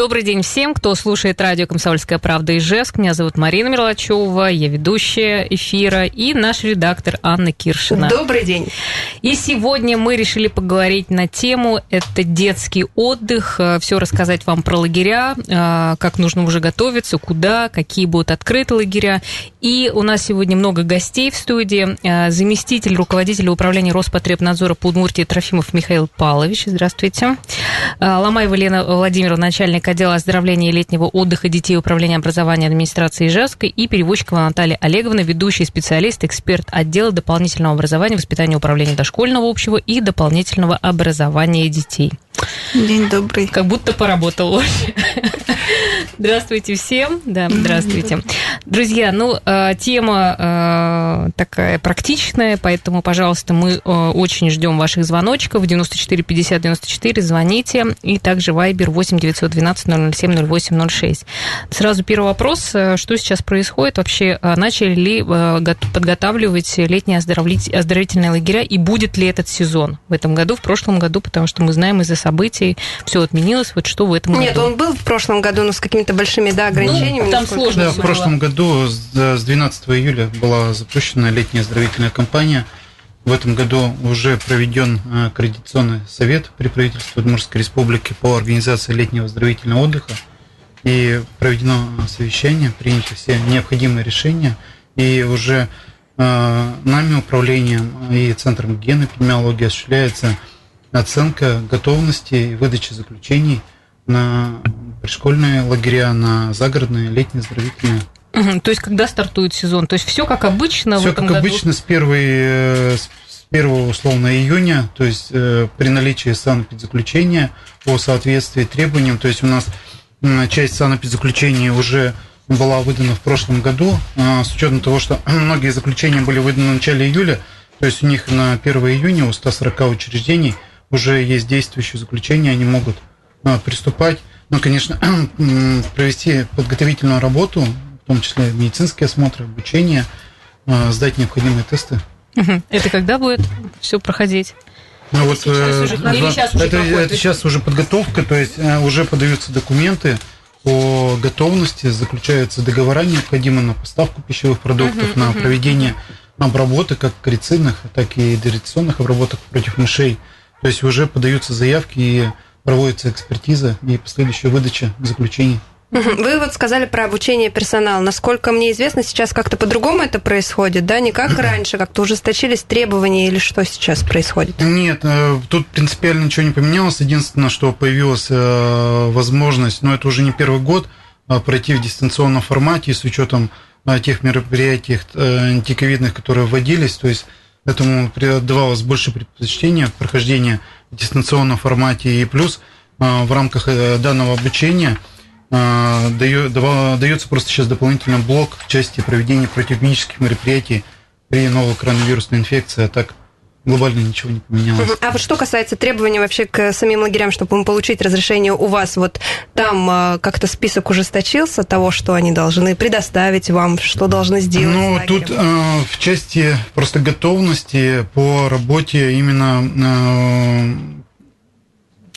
Добрый день всем, кто слушает радио «Комсомольская правда» Ижевск. Меня зовут Марина Мерлачева, я ведущая эфира и наш редактор Анна Киршина. Добрый день. И сегодня мы решили поговорить на тему «Это детский отдых», все рассказать вам про лагеря, а, как нужно уже готовиться, куда, какие будут открыты лагеря. И у нас сегодня много гостей в студии. А, заместитель руководителя управления Роспотребнадзора по Удмуртии Трофимов Михаил Павлович. Здравствуйте. Ломаева Елена Владимировна, начальник отдела оздоровления и летнего отдыха детей Управления образования администрации Ижевска и Перевозчикова Наталья Олеговна, ведущий специалист, эксперт отдела дополнительного образования, воспитания управления дошкольного общего и дополнительного образования детей. День добрый. Как будто поработал Здравствуйте всем. Да, здравствуйте. Друзья, ну, э, тема э, такая практичная, поэтому, пожалуйста, мы э, очень ждем ваших звоночков. 94 50 94 звоните. И также Viber 8 912 007 08 06. Сразу первый вопрос. Что сейчас происходит? Вообще, начали ли подготавливать летние оздоровительные лагеря? И будет ли этот сезон в этом году, в прошлом году? Потому что мы знаем из-за событий все отменилось. Вот что в этом Нет, году? Нет, он был в прошлом году, но с какими-то большими да, ограничениями. Ну, там сложно Да, в прошлом году с 12 июля была запущена летняя оздоровительная кампания. В этом году уже проведен э, аккредитационный совет при правительстве Удмуртской республики по организации летнего оздоровительного отдыха. И проведено совещание, приняты все необходимые решения. И уже э, нами, управлением и Центром гигиены эпидемиологии осуществляется оценка готовности и выдача заключений на пришкольные лагеря, на загородные, летние, оздоровительные. Угу, то есть, когда стартует сезон? То есть, все как обычно все как году? обычно с, первой, э, с 1 условно июня, то есть э, при наличии санэпидзаключения по соответствии требованиям, то есть у нас часть санэпидзаключения уже была выдана в прошлом году, а, с учетом того, что многие заключения были выданы в начале июля, то есть у них на 1 июня у 140 учреждений уже есть действующие заключения, они могут приступать ну, конечно, провести подготовительную работу, в том числе медицинские осмотры, обучение, а, сдать необходимые тесты. Это когда будет все проходить? Ну, вот, сейчас уже, э, сейчас уже это, это сейчас уже подготовка, то есть э, уже подаются документы по готовности, заключаются договора необходимые на поставку пищевых продуктов, uh-huh, на uh-huh. проведение обработок, как коррекционных, так и дореляционных обработок против мышей. То есть уже подаются заявки и проводится экспертиза и последующая выдача заключений. Вы вот сказали про обучение персонала. Насколько мне известно, сейчас как-то по-другому это происходит, да? Не как раньше, как-то ужесточились требования или что сейчас происходит? Нет, э, тут принципиально ничего не поменялось. Единственное, что появилась э, возможность, но это уже не первый год, а пройти в дистанционном формате с учетом э, тех мероприятий антиковидных, которые вводились. То есть этому отдавалось больше предпочтения прохождения дистанционном формате. И плюс а, в рамках э, данного обучения а, дается просто сейчас дополнительный блок в части проведения противоклинических мероприятий при новой коронавирусной инфекции, а так глобально ничего не поменялось. А вот что касается требований вообще к самим лагерям, чтобы получить разрешение у вас, вот там а, как-то список ужесточился того, что они должны предоставить вам, что должны сделать? Ну, тут э, в части просто готовности по работе именно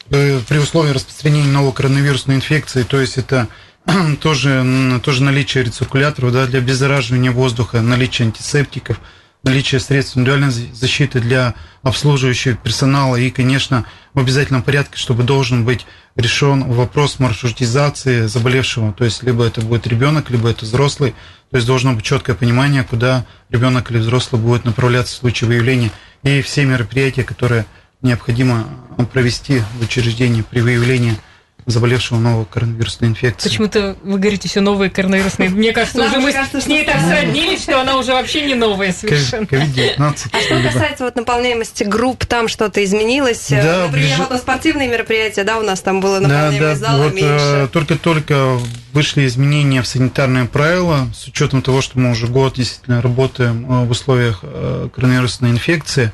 э, при условии распространения новой коронавирусной инфекции, то есть это тоже, тоже наличие рециркуляторов да, для обеззараживания воздуха, наличие антисептиков – наличие средств индивидуальной защиты для обслуживающего персонала и, конечно, в обязательном порядке, чтобы должен быть решен вопрос маршрутизации заболевшего. То есть, либо это будет ребенок, либо это взрослый. То есть, должно быть четкое понимание, куда ребенок или взрослый будет направляться в случае выявления. И все мероприятия, которые необходимо провести в учреждении при выявлении заболевшего новой коронавирусной инфекцией. Почему-то вы говорите все новые коронавирусные. Мне кажется, уже мы с ней так сроднились, что она уже вообще не новая совершенно. COVID-19. А что касается вот наполняемости групп, там что-то изменилось? Да, Например, вот спортивные мероприятия, да, у нас там было наполняемость да, да, зала вот, меньше. Э, только-только вышли изменения в санитарные правила, с учетом того, что мы уже год действительно работаем э, в условиях э, коронавирусной инфекции.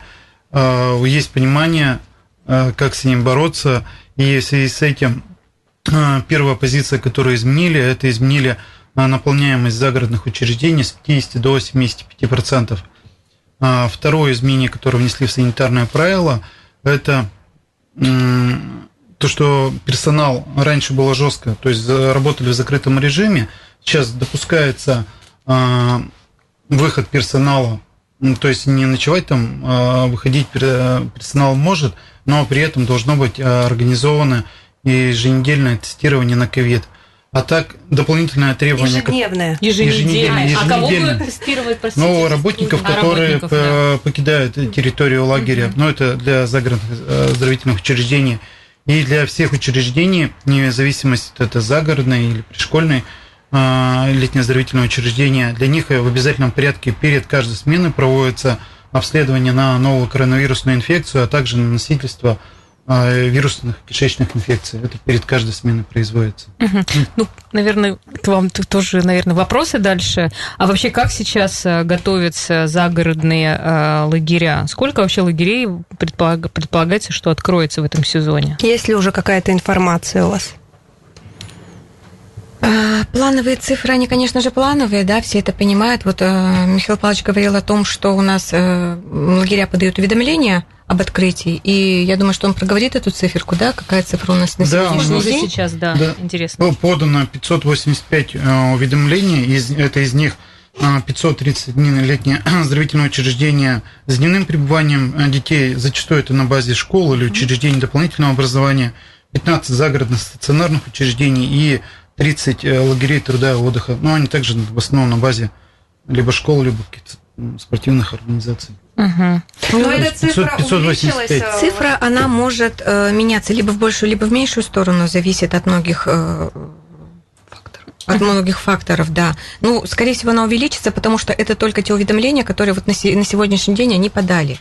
Есть понимание, как с ним бороться, и в связи с этим первая позиция, которую изменили, это изменили наполняемость загородных учреждений с 50 до 75%. Второе изменение, которое внесли в санитарное правило, это то, что персонал раньше было жестко, то есть работали в закрытом режиме, сейчас допускается выход персонала, то есть не ночевать там, а выходить персонал может, но при этом должно быть а, еженедельное тестирование на ковид. А так, дополнительное требование... Ежедневное. Еженедельное. еженедельное. А кого будут тестировать, простите? Ну, работников, а, которые работников, да. покидают территорию лагеря. Mm-hmm. Ну, это для загородных оздоровительных учреждений и для всех учреждений, вне зависимости, это загородное или пришкольное а, летнее оздоровительное учреждение, для них в обязательном порядке перед каждой сменой проводится обследование на новую коронавирусную инфекцию, а также на носительство вирусных кишечных инфекций. Это перед каждой сменой производится. Угу. Ну, наверное, к вам тоже, наверное, вопросы дальше. А вообще, как сейчас э, готовятся загородные э, лагеря? Сколько вообще лагерей предполаг... предполагается, что откроется в этом сезоне? Есть ли уже какая-то информация у вас? А, плановые цифры, они, конечно же, плановые, да, все это понимают. Вот э, Михаил Павлович говорил о том, что у нас э, лагеря подают уведомления об открытии, и я думаю, что он проговорит эту циферку, да, какая цифра у нас на да, сегодняшний день? сейчас, да, да, интересно. Подано 585 э, уведомлений, из, это из них 531 летнее оздоровительное учреждение с дневным пребыванием детей, зачастую это на базе школ или учреждений дополнительного образования, 15 загородных стационарных учреждений и 30 э, лагерей труда и отдыха. Но они также в основном на базе либо школ, либо спортивных организаций. Угу. Но ну, эта цифра 585. Э, цифра, она может э, меняться либо в большую, либо в меньшую сторону, зависит от многих э, от многих факторов, да. Ну, скорее всего, она увеличится, потому что это только те уведомления, которые вот на, на сегодняшний день они подали.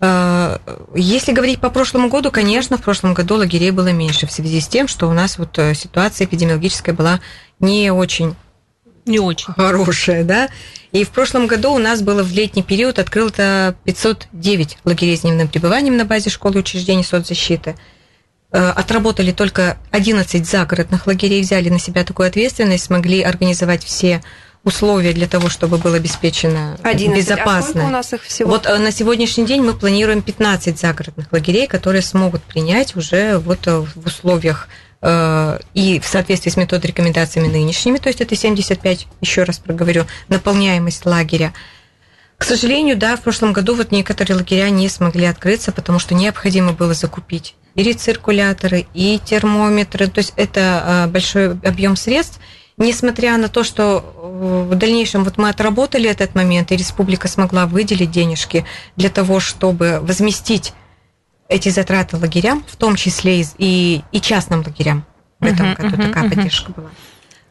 Э, если говорить по прошлому году, конечно, в прошлом году лагерей было меньше в связи с тем, что у нас вот э, ситуация эпидемиологическая была не очень не очень хорошая, да. И в прошлом году у нас было в летний период открыто 509 лагерей с дневным пребыванием на базе школы и учреждений соцзащиты. Э, отработали только 11 загородных лагерей, взяли на себя такую ответственность, смогли организовать все условия для того, чтобы было обеспечено 11. безопасно. А у нас их всего? Вот э, на сегодняшний день мы планируем 15 загородных лагерей, которые смогут принять уже вот э, в условиях и в соответствии с методой рекомендациями нынешними, то есть это 75, еще раз проговорю, наполняемость лагеря. К сожалению, да, в прошлом году вот некоторые лагеря не смогли открыться, потому что необходимо было закупить и рециркуляторы, и термометры, то есть это большой объем средств, несмотря на то, что э, в дальнейшем вот мы отработали этот момент, и республика смогла выделить денежки для того, чтобы возместить эти затраты лагерям, в том числе и, и частным лагерям. В этом году такая поддержка была.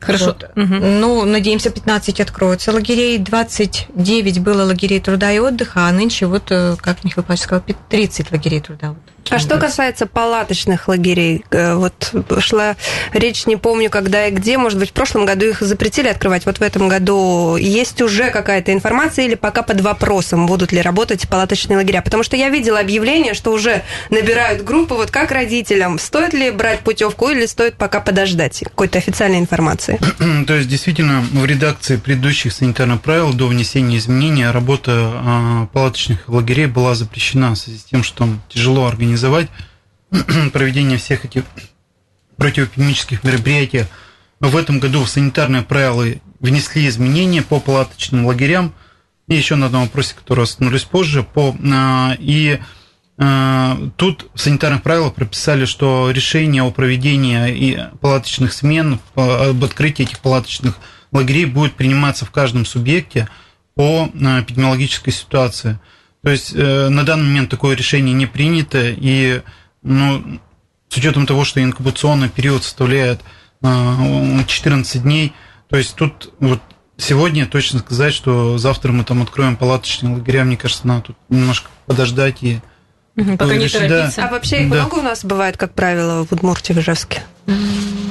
Хорошо. Вот. Угу. Ну, надеемся, 15 откроются лагерей, 29 было лагерей труда и отдыха, а нынче вот, э, как Михаил Павлович сказал, 30 лагерей труда. А что касается палаточных лагерей, э, вот шла речь, не помню, когда и где, может быть, в прошлом году их запретили открывать, вот в этом году есть уже какая-то информация или пока под вопросом, будут ли работать палаточные лагеря? Потому что я видела объявление, что уже набирают группы, вот как родителям, стоит ли брать путевку или стоит пока подождать какой-то официальной информации? То есть, действительно, в редакции предыдущих санитарных правил до внесения изменений работа а, палаточных лагерей была запрещена в связи с тем, что тяжело организовать проведение всех этих противоэпидемических мероприятий. В этом году в санитарные правила внесли изменения по палаточным лагерям. И еще на одном вопросе, который остановлюсь позже. По, а, и Э, тут в санитарных правилах прописали, что решение о проведении палаточных смен, об открытии этих палаточных лагерей будет приниматься в каждом субъекте по э, эпидемиологической ситуации. То есть э, на данный момент такое решение не принято, и ну, с учетом того, что инкубационный период составляет 14 дней, то есть тут вот сегодня точно сказать, что завтра мы там откроем палаточные лагеря, мне кажется, надо тут немножко подождать и Угу, пока не торопиться. Да. А вообще их да. много у нас бывает, как правило, в Удмуртии, в Ижевске?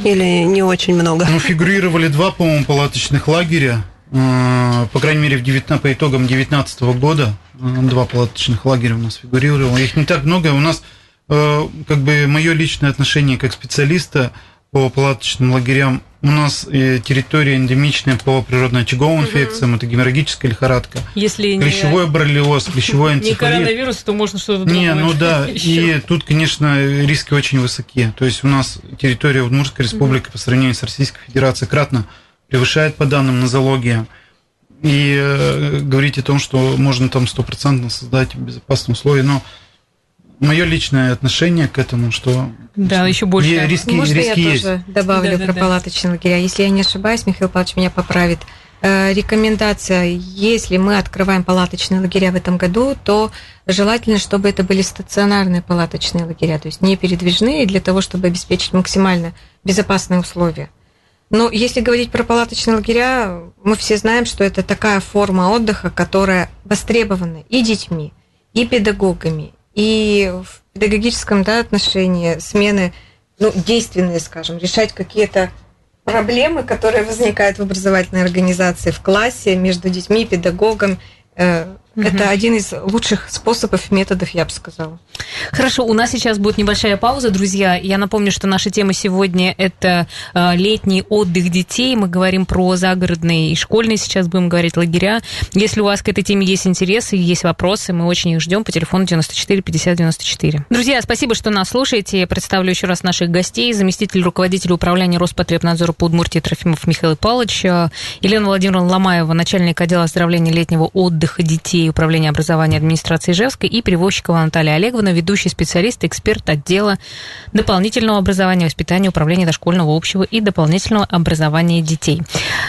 Или не очень много? Ну, фигурировали два, по-моему, палаточных лагеря. По крайней мере, в 19, по итогам 2019 года а, два палаточных лагеря у нас фигурировало. Их не так много. У нас, а, как бы, мое личное отношение как специалиста, по палаточным лагерям. У нас территория эндемичная по природно-очаговым инфекциям, это геморрагическая лихорадка. Если клещевой не, боррелиоз, клещевой энцефалит. Не коронавирус, то можно что-то другое. Не, ну да, и тут, конечно, риски очень высоки. То есть у нас территория Удмуртской республики угу. по сравнению с Российской Федерацией кратно превышает по данным нозологии. И э, говорить о том, что можно там стопроцентно создать безопасные условия, но мое личное отношение к этому, что да, еще больше риски, Можно риски я есть. тоже добавлю да, про да, палаточные лагеря? Если я не ошибаюсь, Михаил Павлович меня поправит. Э, рекомендация, если мы открываем палаточные лагеря в этом году, то желательно, чтобы это были стационарные палаточные лагеря, то есть не передвижные, для того, чтобы обеспечить максимально безопасные условия. Но если говорить про палаточные лагеря, мы все знаем, что это такая форма отдыха, которая востребована и детьми, и педагогами, и в педагогическом да, отношении смены, ну, действенные, скажем, решать какие-то проблемы, которые возникают в образовательной организации, в классе, между детьми, педагогом, э, Угу. Это один из лучших способов, методов, я бы сказала. Хорошо, у нас сейчас будет небольшая пауза, друзья. Я напомню, что наша тема сегодня это э, летний отдых детей. Мы говорим про загородные и школьные, сейчас будем говорить лагеря. Если у вас к этой теме есть интересы, есть вопросы, мы очень их ждем по телефону 94 50 94. Друзья, спасибо, что нас слушаете. Я представлю еще раз наших гостей. Заместитель руководителя управления Роспотребнадзора по Удмуртии Трофимов Михаил Павлович, э, Елена Владимировна Ломаева, начальник отдела оздоровления летнего отдыха детей Управления образования администрации Ижевска, и Привозчикова Наталья Олеговна, ведущий специалист, эксперт отдела дополнительного образования, воспитания, управления дошкольного общего и дополнительного образования детей.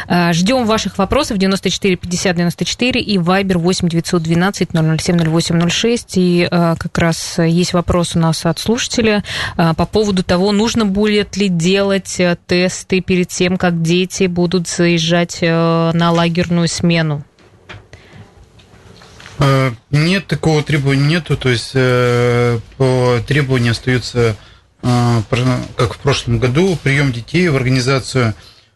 А, ждем ваших вопросов 94 50 94 и Viber 8 912 007 08 06. И а, как раз есть вопрос у нас от слушателя а, по поводу того, нужно будет ли делать э, тесты перед тем, как дети будут заезжать э, на лагерную смену. Э, нет, такого требования нету, то есть э, по требованию остаются, э, как в прошлом году, прием детей в организацию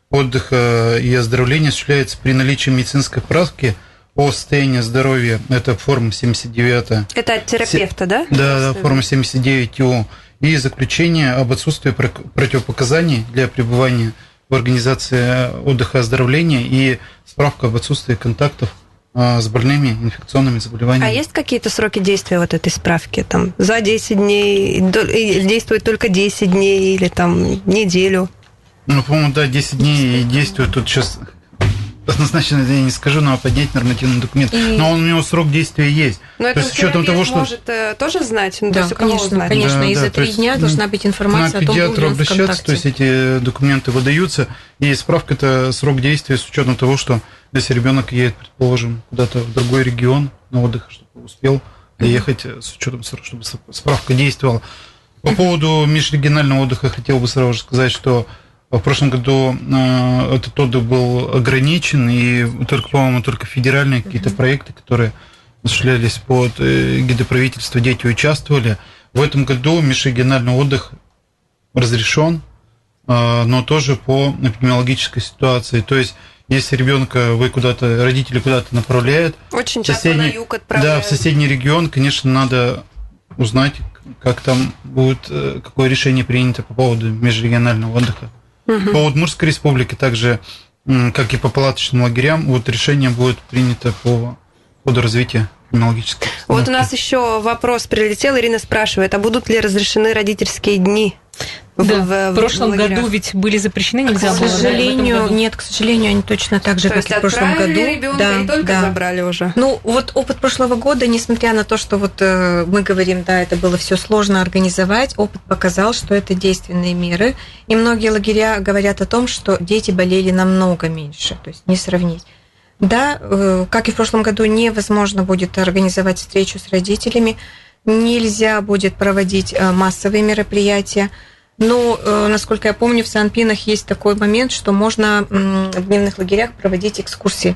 отдыха и оздоровления осуществляется при наличии медицинской справки о состоянии здоровья. Это форма 79. Это от терапевта, да? Да, да, форма 79 ТО. И заключение об отсутствии противопоказаний для пребывания в организации отдыха и оздоровления и справка об отсутствии контактов с больными инфекционными заболеваниями. А есть какие-то сроки действия вот этой справки? Там за 10 дней, действует только 10 дней или там неделю? Ну, по-моему, да, 10 дней действует. Тут сейчас однозначно я не скажу, но поднять нормативный документ. И... Но он, у него срок действия есть. Но это есть, с учетом того, что... может э, тоже знать? Ну, да, то есть, конечно, знать? конечно. Да, и да, за три дня должна быть информация о том, что он обращаться, то есть эти документы выдаются, и справка это срок действия с учетом того, что если ребенок едет, предположим, куда-то в другой регион на отдых, чтобы успел доехать с учетом, чтобы справка действовала. По поводу межрегионального отдыха хотел бы сразу же сказать, что в прошлом году э, этот отдых был ограничен, и только, по-моему, только федеральные какие-то проекты, которые осуществлялись под э, гиды правительства, дети участвовали. В этом году межрегиональный отдых разрешен, э, но тоже по эпидемиологической ситуации. То есть если ребенка вы куда-то, родители куда-то направляют, очень часто на юг отправляют. Да, в соседний регион, конечно, надо узнать, как там будет, э, какое решение принято по поводу межрегионального отдыха. Угу. По Удмуртской республике также, как и по палаточным лагерям, вот решение будет принято по ходу развития криминологической. Вот у нас еще вопрос прилетел. Ирина спрашивает, а будут ли разрешены родительские дни? Да, в, в прошлом в году ведь были запрещены, нельзя к было. К сожалению, да, нет, к сожалению, они точно так же, То как и в прошлом году. да, и только да. забрали уже. Ну, вот опыт прошлого года, несмотря на то, что вот э, мы говорим, да, это было все сложно организовать, опыт показал, что это действенные меры. И многие лагеря говорят о том, что дети болели намного меньше, то есть не сравнить. Да, э, как и в прошлом году, невозможно будет организовать встречу с родителями, нельзя будет проводить э, массовые мероприятия. Но, э, насколько я помню, в Санпинах есть такой момент, что можно в дневных лагерях проводить экскурсии.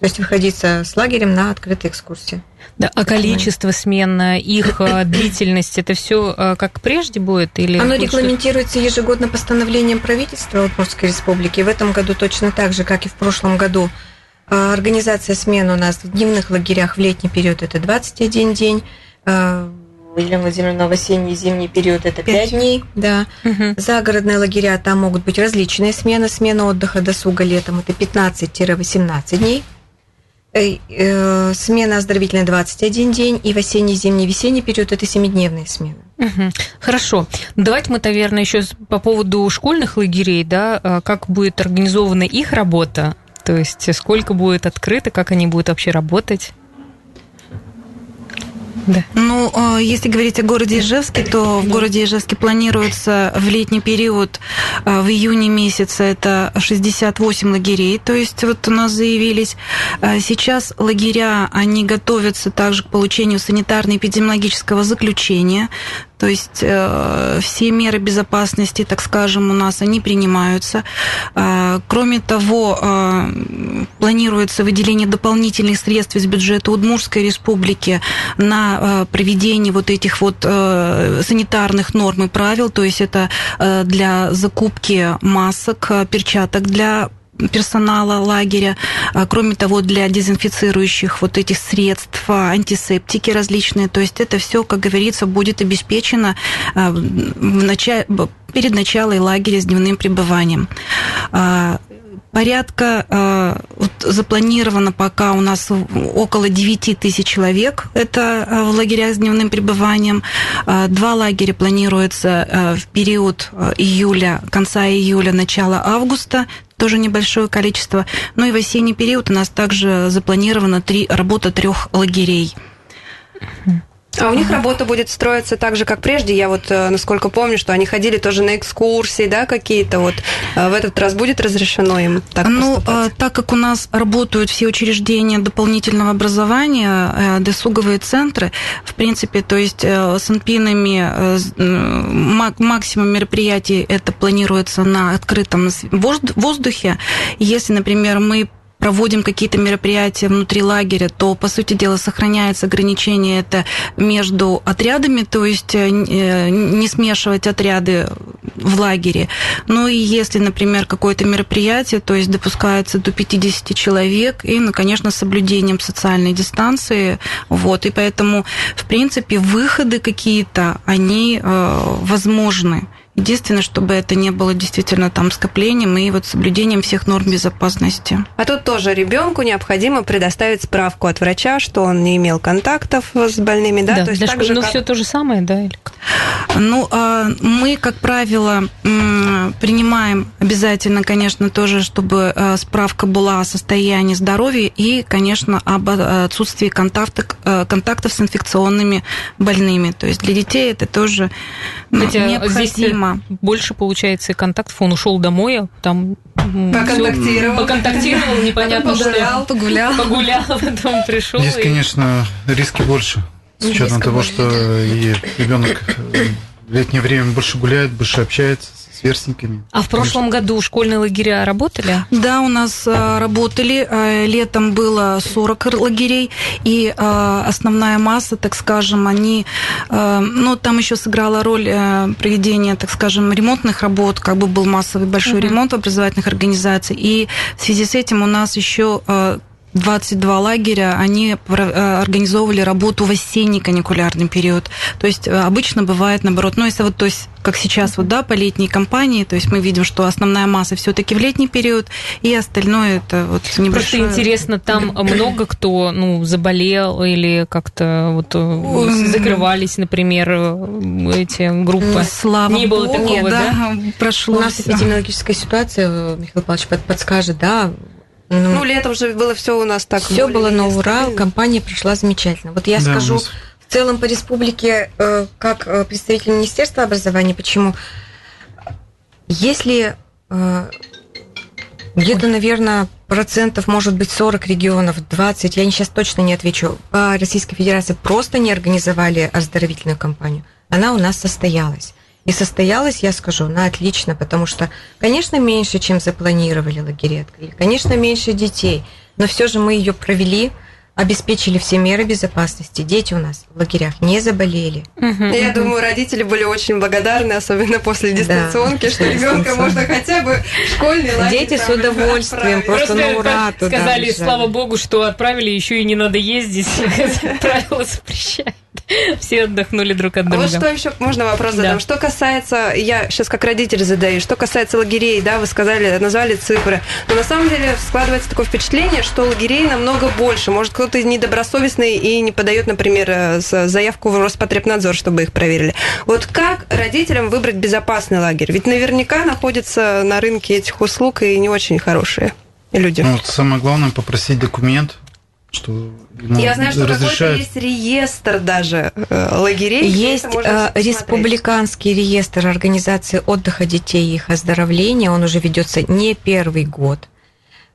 То есть выходить с лагерем на открытые экскурсии. Да, а количество смен, их э, длительность, это все э, как прежде будет? Или Оно регламентируется ежегодно постановлением правительства Удмуртской республики. В этом году точно так же, как и в прошлом году. Организация смен у нас в дневных лагерях в летний период это 21 день, Елена Владимировна, в осенний и зимний период это 5, Пять. дней, да. Мгм. Загородные лагеря, там могут быть различные смены. Смена отдыха досуга летом это 15-18 дней. Э, э, Смена оздоровительная 21 день. И в осенний, зимний, весенний период это 7-дневные смены. Мгм. Хорошо. Давайте мы, наверное, еще по поводу школьных лагерей, да, а, как будет организована их работа, то есть сколько будет открыто, как они будут вообще работать. Да. Ну, э, если говорить о городе Ижевске, то в городе Ижевске планируется в летний период, э, в июне месяце, это 68 лагерей, то есть вот у нас заявились. Э, Сейчас лагеря, они готовятся также к получению санитарно-эпидемиологического заключения, то есть э, все меры безопасности, так скажем, у нас они принимаются. Э, Кроме того, э, планируется выделение дополнительных средств из бюджета Удмуртской республики на э, проведение вот этих вот э, санитарных норм и правил, то есть это э, для закупки масок, э, перчаток для персонала лагеря, а, кроме того, для дезинфицирующих вот этих средств, а, антисептики различные. То есть это все, как говорится, будет обеспечено а, в начале, перед началом лагеря с дневным пребыванием. Порядка вот запланировано пока у нас около 9 тысяч человек. Это в лагерях с дневным пребыванием. Два лагеря планируется в период июля, конца июля, начала августа тоже небольшое количество. Ну и в осенний период у нас также запланирована три, работа трех лагерей. А у них работа будет строиться так же, как прежде. Я вот, э, насколько помню, что они ходили тоже на экскурсии, да, какие-то. Вот э, в этот раз будет разрешено им так ну, поступать? э, так как у нас работают все учреждения дополнительного образования, досуговые центры, в принципе, то есть с НПИНами максимум мероприятий это планируется на открытом воздухе. Если, например, мы проводим какие-то мероприятия внутри лагеря, то, по сути дела, сохраняется ограничение это между отрядами, то есть э, э, не смешивать отряды в лагере. Ну и если, например, какое-то мероприятие, то есть допускается до 50 человек, и, ну, конечно, с соблюдением социальной дистанции, вот, и поэтому, в принципе, выходы какие-то, они э, возможны. Единственное, чтобы это не было действительно там скоплением и вот соблюдением всех норм безопасности. А тут тоже ребенку необходимо предоставить справку от врача, что он не имел контактов с больными, да? То есть для так же, ну, как- все то же самое, да? или как? Ну, а, мы, как правило, принимаем обязательно, конечно, тоже, чтобы э, справка была о состоянии здоровья и, конечно, об э, отсутствии контактов, э, контактов с инфекционными больными. То есть для детей это тоже ну, Хотя необходимо. здесь больше получается контактов. Он ушел домой, а там Поконтактировал. всё, поконтактировал, непонятно что. погулял. Погулял, потом пришел. Здесь, конечно, риски больше. С учетом того, что и ребенок в летнее время больше гуляет, больше общается сверстниками. А в прошлом году школьные лагеря работали? Да, у нас э, работали. э, Летом было 40 р- лагерей, и э, основная масса, так скажем, они... Ну, там еще сыграла роль проведения, так скажем, ремонтных работ, как бы был массовый большой Мгм. ремонт в образовательных организациях. И в связи с этим у нас еще 22 лагеря, они э, организовывали работу в осенний каникулярный период. То есть э, обычно бывает наоборот. Ну, если вот, то есть, как сейчас вот, да, по летней кампании, то есть мы видим, что основная масса все-таки в летний период, и остальное это вот Просто небольшое... интересно, там много кто ну, заболел или как-то вот э, закрывались, например, эти группы. Слава Не было богу, такого, да, прошло. У нас эпидемиологическая ситуация, Михаил Павлович под- подскажет, да. Ну, Ну, летом же было все у нас так. все было на ура, стабильно. компания прошла замечательно. Вот я Да, скажу нас в целом по республике, э, как э, представитель Министерства образования, почему? Если э, где-то, наверное, процентов, может быть, 40 регионов, 20, я сейчас точно не отвечу, по Российской Федерации просто не организовали оздоровительную кампанию, она у нас состоялась. И состоялась, я скажу, на отлично, потому что, конечно, меньше, чем запланировали лагеря открыли, конечно, меньше детей, но все же мы ее провели, обеспечили все меры безопасности. Дети у нас в лагерях не заболели. Мгм, Я мгм. думаю, родители были очень благодарны, особенно после дистанционки, Да, что ребенка можно хотя бы в школьный лагерь Дети с удовольствием, отправить. просто на ура туда сказали, бежали. слава богу, что отправили, еще и не надо ездить. Правила запрещают. Все отдохнули друг от А друга. вот что еще можно вопрос Да. задам? Что касается, я сейчас как родитель задаю, что касается лагерей, да, вы сказали, назвали цифры, но на самом деле складывается такое впечатление, что лагерей намного больше. Может, кто-то недобросовестный и не подает, например, э, заявку в Роспотребнадзор, чтобы их проверили. Вот как родителям выбрать безопасный лагерь? Ведь наверняка находятся на рынке этих услуг и не очень хорошие люди. Ну, вот самое главное попросить документ, что ему Я знаю, что какой-то разрешают. есть реестр даже э, лагерей. Есть э, республиканский реестр организации отдыха детей и их оздоровления. Он уже ведется не первый год.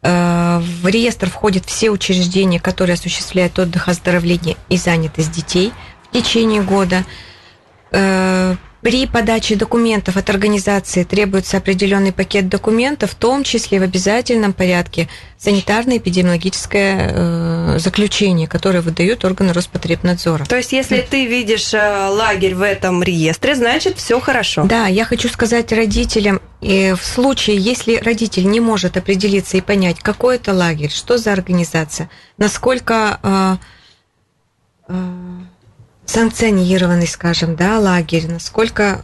Э, В реестр входят все учреждения, которые осуществляют отдых, оздоровление и занятость детей в течение года. Э, При подаче документов от организации требуется определенный пакет документов, в том числе в обязательном порядке санитарно-эпидемиологическое э, заключение, которое выдают органы Роспотребнадзора. То есть, если ты видишь э, лагерь в этом реестре, значит, все хорошо. Да, я хочу сказать родителям, в случае, если родитель не может определиться и понять, какой это лагерь, что за организация, насколько санкционированный, скажем, да, лагерь, насколько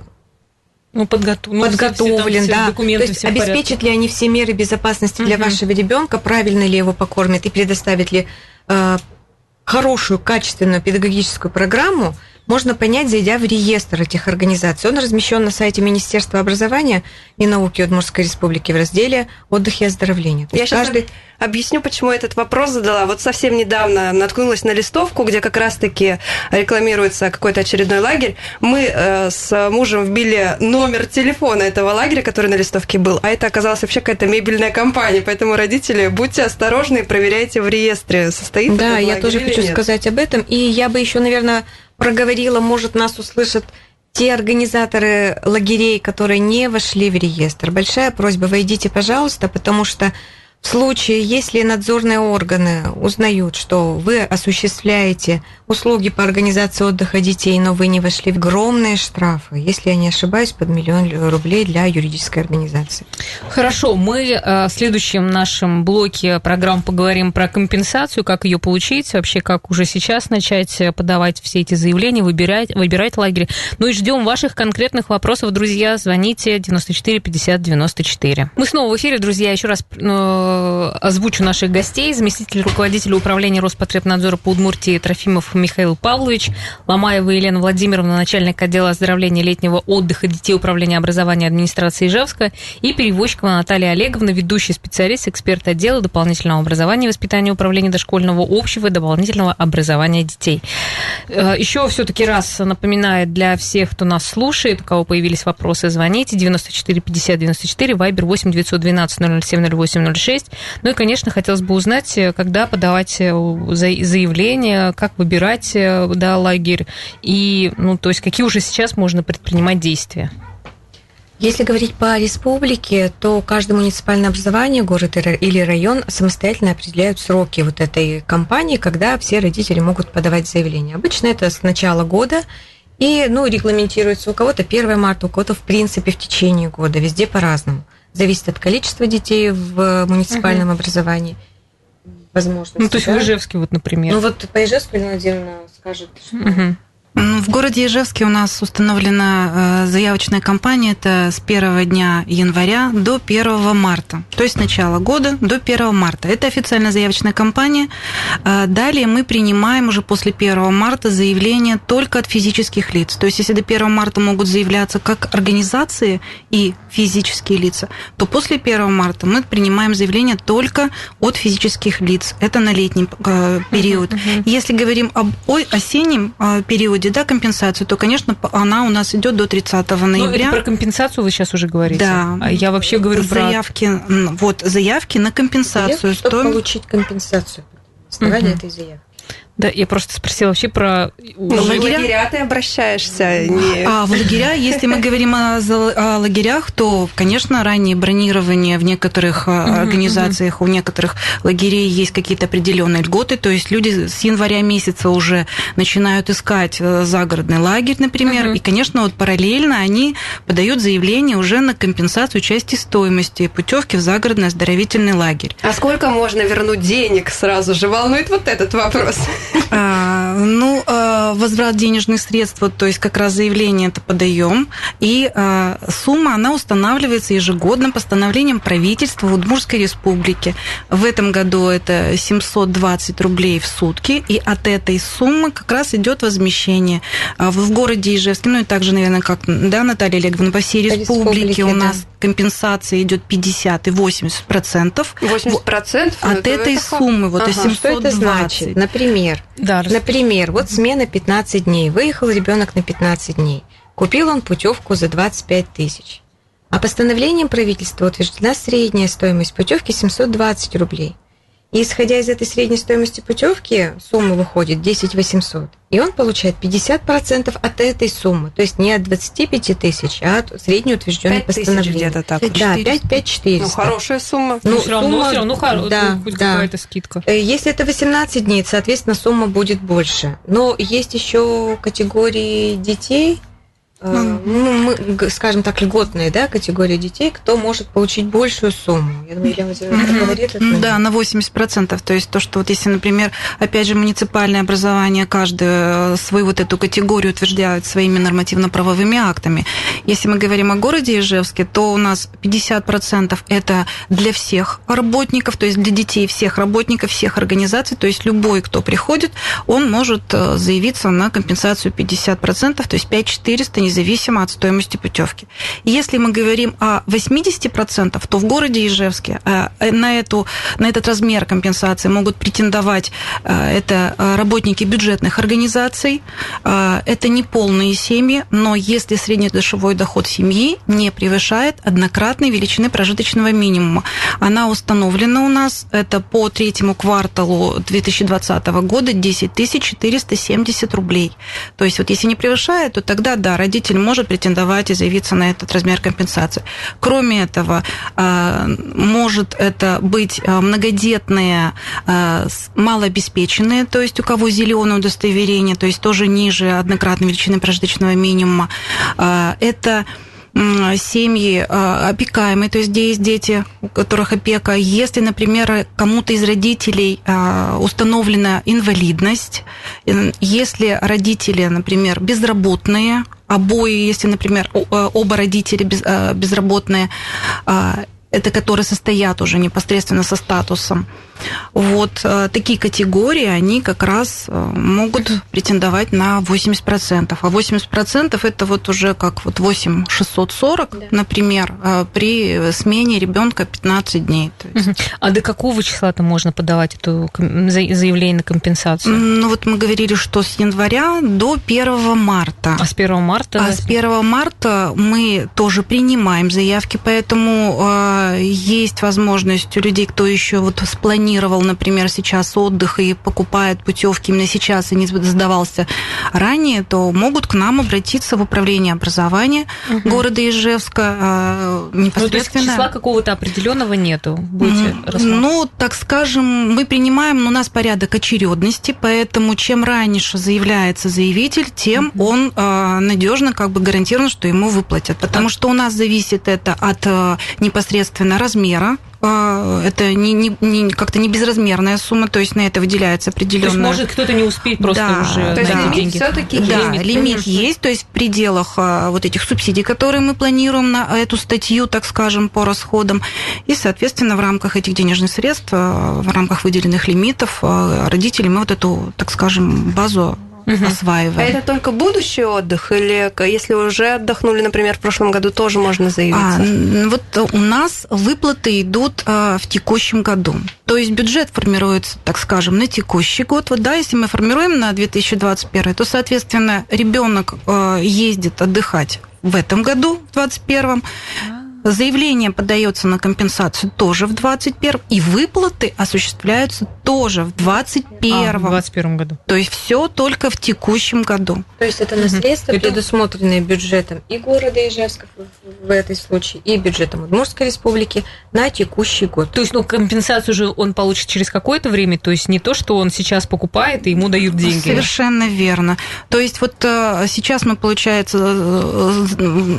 Ну, подготов- ну, все- все там подготовлен, все да. То есть обеспечат ли они все меры безопасности для Мгм. вашего ребенка, правильно ли его покормят и предоставят ли э, хорошую, качественную педагогическую программу, можно понять, зайдя в реестр этих организаций. Он размещен на сайте Министерства образования и науки Удмуртской Республики в разделе «Отдых и оздоровление». То Я сейчас каждый... объясню, почему этот вопрос задала. Вот совсем недавно наткнулась на листовку, где как раз-таки рекламируется какой-то очередной лагерь. Мы э, с мужем вбили номер телефона этого лагеря, который на листовке был, а это оказалась вообще какая-то мебельная компания. Поэтому, родители, будьте осторожны проверяйте в реестре, состоит Да, я тоже хочу нет. сказать об этом. И я бы еще, наверное, проговорила, может, нас услышат те организаторы лагерей, которые не вошли в реестр. Большая просьба, войдите, пожалуйста, потому что в случае, если надзорные органы узнают, что вы осуществляете услуги по организации отдыха детей, но вы не вошли в огромные штрафы, если я не ошибаюсь, под миллион рублей для юридической организации. Хорошо, мы э, в следующем нашем блоке программ поговорим про компенсацию, как ее получить, вообще как уже сейчас начать э, подавать все эти заявления, выбирать, выбирать лагерь. Ну и ждем ваших конкретных вопросов, друзья. Звоните 94 50 94. Мы снова в эфире, друзья. Еще раз э, озвучу наших гостей. Заместитель руководителя управления Роспотребнадзора по Удмуртии Трофимов Михаил Павлович, Ломаева Елена Владимировна, начальник отдела оздоровления летнего отдыха детей управления образования администрации Ижевска и перевозчикова Наталья Олеговна, ведущий специалист, эксперт отдела дополнительного образования и воспитания управления дошкольного общего и дополнительного образования детей. Э, Еще все-таки раз напоминаю для всех, кто нас слушает, у кого появились вопросы, звоните 94 50 94, Вайбер 8 912 007 08 06. Ну и, конечно, хотелось бы узнать, э, когда подавать э, за- заявление, как выбирать э, да, лагерь и, ну, то есть какие уже сейчас можно предпринимать действия. Если говорить по республике, то каждое муниципальное образование, город или район самостоятельно определяют сроки вот этой кампании, когда все родители могут подавать заявление. Обычно это с начала года, и ну, регламентируется у кого-то 1 марта, у кого-то в принципе в течение года, везде по-разному. Зависит от количества детей в муниципальном образовании. Возможно. Ну, то есть в Ижевске, вот, например. Ну вот по Ижевску Владимировна скажет, что... Мгм. В городе Ижевске у нас установлена э, заявочная кампания. Это с первого дня января до 1 марта. То есть с начала года до 1 марта. Это официальная заявочная кампания. Э, Далее мы принимаем уже после 1 марта заявления только от физических лиц. То есть если до 1 марта могут заявляться как организации и физические лица, то после 1 марта мы принимаем заявления только от физических лиц. Это на летний э, период. Если говорим об осеннем э, периоде, да, компенсацию, то, конечно, она у нас идет до 30 Ну, это ноября. про компенсацию вы сейчас уже говорите. Да. А я вообще говорю про... заявки, вот заявки на компенсацию. Чтобы стоим- получить компенсацию. Основание Мгм. этой заявки. Да, я просто спросила вообще про... Ну, в лагеря? лагеря ты обращаешься. Не... А в лагеря, если мы говорим о, о лагерях, то, конечно, раннее бронирование в некоторых а, организациях, у некоторых лагерей есть какие-то определенные льготы, то есть люди с января месяца уже начинают искать э, загородный лагерь, например, и, конечно, вот параллельно они подают заявление уже на компенсацию части стоимости путевки в загородный оздоровительный лагерь. А сколько можно вернуть денег сразу же? Волнует вот этот вопрос. uh, Ну, э, возврат денежных средств, то есть как раз заявление это подаем, и э, сумма, она устанавливается ежегодно постановлением правительства Удмуртской республики. В этом году это 720 рублей в сутки, и от этой суммы как раз идет возмещение. А В городе Ижевске, ну и также, наверное, как, да, Наталья Олеговна, по всей республике, республике, у да. нас компенсация идет 50 и 80 процентов. 80 процентов От этой суммы, вот Ага, и 720. Что это значит? Например, Да, рас- например, вот смена 15 дней. Выехал ребенок на 15 дней. Купил он путевку за 25 тысяч. А постановлением правительства утверждена средняя стоимость путевки 720 рублей. И исходя из этой средней стоимости путевки, сумма выходит 10 800. И он получает 50% от этой суммы. То есть не от 25 тысяч, а от средней утвержденной 5 тысяч постановления. где-то так. Да, 5 5 400. Ну, хорошая сумма. Ну, ну, все равно, сумма- все равно хоро- да, хоть да. какая-то скидка. Э, Если это 18 дней, соответственно, сумма будет больше. Но есть еще категории детей, ну, мы, скажем так, льготные, да, категории детей, кто может получить большую сумму. Я думаю, Елена Мгм. проговорит это. Да, на 80%. То есть то, что вот если, например, опять же, муниципальное образование, каждое э, свою вот эту категорию утверждает своими нормативно-правовыми актами. Если мы говорим о городе Ижевске, то у нас 50% это для всех работников, то есть для детей всех работников, всех организаций, то есть любой, кто приходит, он может э, заявиться на компенсацию 50%, то есть 5400, независимо от стоимости путевки. Если мы говорим о 80%, то в городе Ижевске э, на, эту, на этот размер компенсации могут претендовать э, это э, работники бюджетных организаций, это не полные семьи, но если среднедушевой доход семьи не превышает однократной величины прожиточного минимума. Она установлена у нас, это по третьему кварталу 2020 года 10 470 рублей. То есть вот если не превышает, то тогда, да, родитель может претендовать и заявиться на этот размер компенсации. Кроме этого, а, может это быть а, многодетные, а, малообеспеченные, то есть у кого зеленое удостоверение, то есть тоже ниже однократной величины прожиточного минимума. Это семьи а, опекаемые, то есть где есть дети, у которых опека. Если, например, кому-то из родителей а, установлена инвалидность, ин- если родители, например, безработные, обои, если, например, э, оба а, безработные, это которые состоят уже непосредственно со статусом. Вот э, такие категории, они как раз э, могут претендовать на 80%. А 80% это вот уже как вот 8 640, например, э, при смене ребенка 15 дней. А до какого числа-то можно подавать за- заявление на компенсацию? Ну вот мы говорили, что с января до 1 марта. А с 1 марта? А с 1 марта мы тоже принимаем заявки, поэтому есть возможность у людей, кто еще вот спланировал, например, сейчас отдых и покупает путевки именно сейчас и не сдавался ранее, то могут к нам обратиться в управление образования города Ижевска э, Ну, то есть непосредственно. числа какого-то определенного нету. Будете? Ну, так скажем, мы принимаем, но у нас порядок очередности, поэтому чем раньше заявляется заявитель, тем он надежно как бы гарантирован, что ему выплатят. Потому что у нас зависит это от э, непосредственно размера. э, Это не, не, не- как-то не безразмерная сумма, то есть на это выделяется То есть определенная... может кто-то не успеть просто Да, уже То есть да. лимит все-таки Да, есть. лимит, Конечно. есть, то есть в пределах а, вот этих субсидий, которые мы планируем на эту статью, так скажем, по расходам. И, соответственно, в рамках этих денежных средств, а, в рамках выделенных лимитов, а, родители мы вот эту, так скажем, базу А осваиваем. это только будущий отдых? Или если уже отдохнули, например, в прошлом году, тоже можно А, заявиться? н- вот у нас выплаты идут а, в текущем году. То есть бюджет формируется, так скажем, на текущий год. Вот да, если мы формируем на 2021, то, соответственно, ребенок ездит отдыхать в этом году, в 2021. Заявление подается на компенсацию тоже в 2021, и выплаты осуществляются тоже в 2021. А, в 21 году. То есть все только в текущем году. То есть это наследство, Это- предусмотренное бюджетом и города Ижевска в- в этой случае, и бюджетом Удмуртской республики на текущий год. То есть, ну, компенсацию же он получит через какое-то время, то есть не то, что он сейчас покупает и ему дают деньги. Совершенно верно. То есть вот э, сейчас мы, получается, э,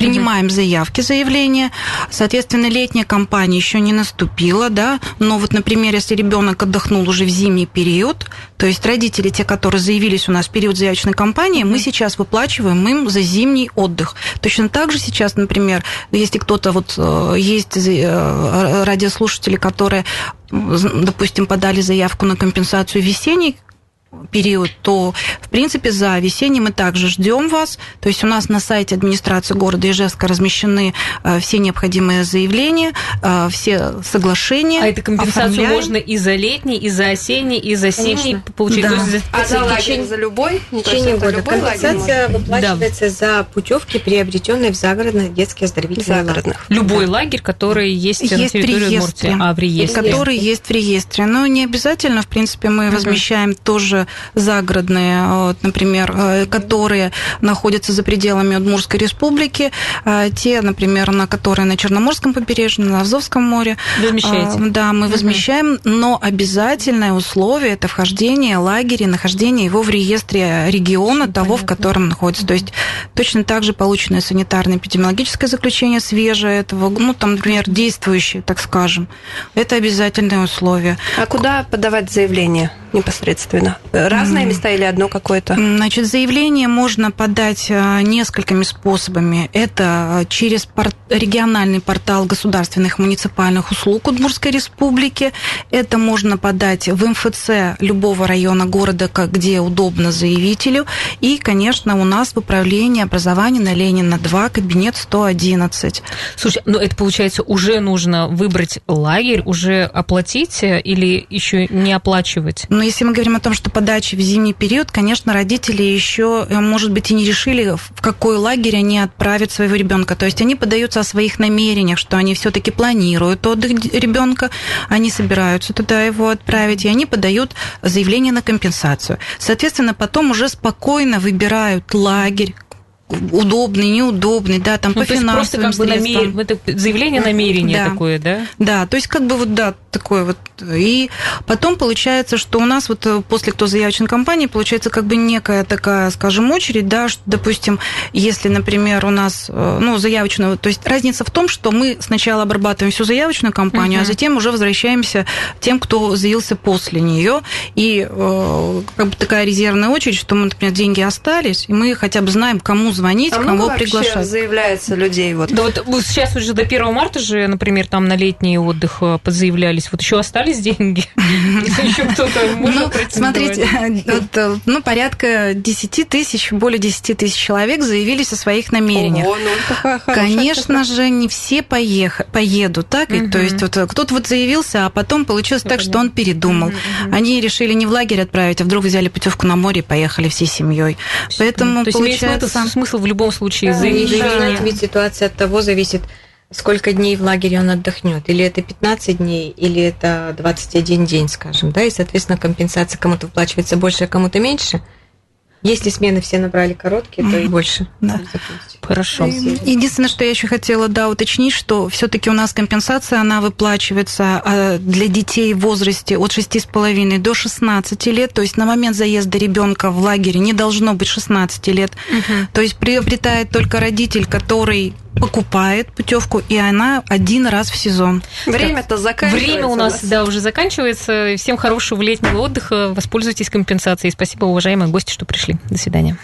принимаем заявки, заявления. Соответственно, летняя кампания еще не наступила, да, но вот, например, если ребенок отдохнул уже в зимний период, то есть родители, те, которые заявились у нас в период заявочной кампании, мы сейчас выплачиваем им за зимний отдых. Точно так же сейчас, например, если кто-то вот э, есть э, радиослушатели, которые допустим, подали заявку на компенсацию весенней период, то, в принципе, за весенний мы также ждем вас. То есть у нас на сайте администрации города Ижевска размещены э, все необходимые заявления, э, все соглашения. А это компенсацию оформляем. можно и за летний, и за осенний, и за зимний получить? Да. есть, а за лагерь за любой? В течение года. Компенсация выплачивается да. за путевки, приобретенные в загородных детских оздоровительных загородных. Любой да. лагерь, который есть, есть на территории Удмуртии. А, в реестре. Который есть в реестре. Но не обязательно, в принципе, мы uh-huh. возмещаем тоже загородные, вот, например, э, которые находятся за пределами Удмурской республики, э, те, например, на которые на Черноморском побережье, на Азовском море. Возмещаете? Э, да, мы возмещаем, угу. но обязательное условие – это вхождение лагеря, нахождение его в реестре региона Все того, понятно. в котором находится. То есть точно так же полученное санитарно-эпидемиологическое заключение свежее этого, ну, там, например, действующее, так скажем. Это обязательное условие. А куда подавать заявление непосредственно? Разные места или одно какое-то? Значит, заявление можно подать э, несколькими способами. Это через порт... региональный портал государственных муниципальных услуг Удмурской республики. Это можно подать в МФЦ любого района города, где удобно заявителю. И, конечно, у нас в управлении образования на Ленина 2, кабинет 111. Слушай, ну это получается уже нужно выбрать лагерь, уже оплатить э, или еще не оплачивать? Но если мы говорим о том, что подачи в зимний период, конечно, родители еще, э, может быть, и не решили, в какой лагерь они отправят своего ребенка. То есть они подаются о своих намерениях, что они все-таки планируют отдых ребенка, они собираются туда его отправить, и они подают заявление на компенсацию. Соответственно, потом уже спокойно выбирают лагерь, удобный, неудобный, да, там ну, по финансовым просто как бы намер... это заявление намерения да. такое, да? Да, то есть как бы вот, да, такое вот. И потом получается, что у нас вот э, после кто заявочной кампании получается как бы некая такая, скажем, очередь, да, что, допустим, если, например, у нас, э, ну, заявочную, то есть разница в том, что мы сначала обрабатываем всю заявочную кампанию, uh-huh. а затем уже возвращаемся тем, кто заявился после нее, и э, как бы такая резервная очередь, что мы, например, деньги остались, и мы хотя бы знаем, кому звонить, а кого приглашать. заявляется людей? Вот? Да вот сейчас уже до 1 марта же, например, там на летний отдых э, подзаявлялись. Вот еще остались деньги? Еще кто-то Ну, смотрите, э, ну, порядка 10 тысяч, более 10 тысяч человек заявились о своих намерениях. Ну, Конечно же, не все поедут, так? То есть вот кто-то вот заявился, а потом получилось так, что он передумал. Они решили не в лагерь отправить, а вдруг взяли путевку на море и поехали всей семьей. Поэтому получается смысл в любом случае да, заявления. Ведь ситуация от того зависит, сколько дней в лагере он отдохнет. Или это 15 дней, или это 21 день, скажем. Да, и, соответственно, компенсация кому-то выплачивается больше, а кому-то меньше – если смены все набрали короткие, то и больше. Да. Хорошо. Единственное, что я еще хотела да, уточнить, что все-таки у нас компенсация, она выплачивается а, для детей в возрасте от 6,5 до 16 лет. То есть на момент заезда ребенка в лагере не должно быть 16 лет. Угу. То есть приобретает только родитель, который покупает путевку, и она один раз в сезон. Время-то заканчивается. Время у нас, да, уже заканчивается. Всем хорошего летнего отдыха. Воспользуйтесь компенсацией. Спасибо, уважаемые гости, что пришли. До свидания.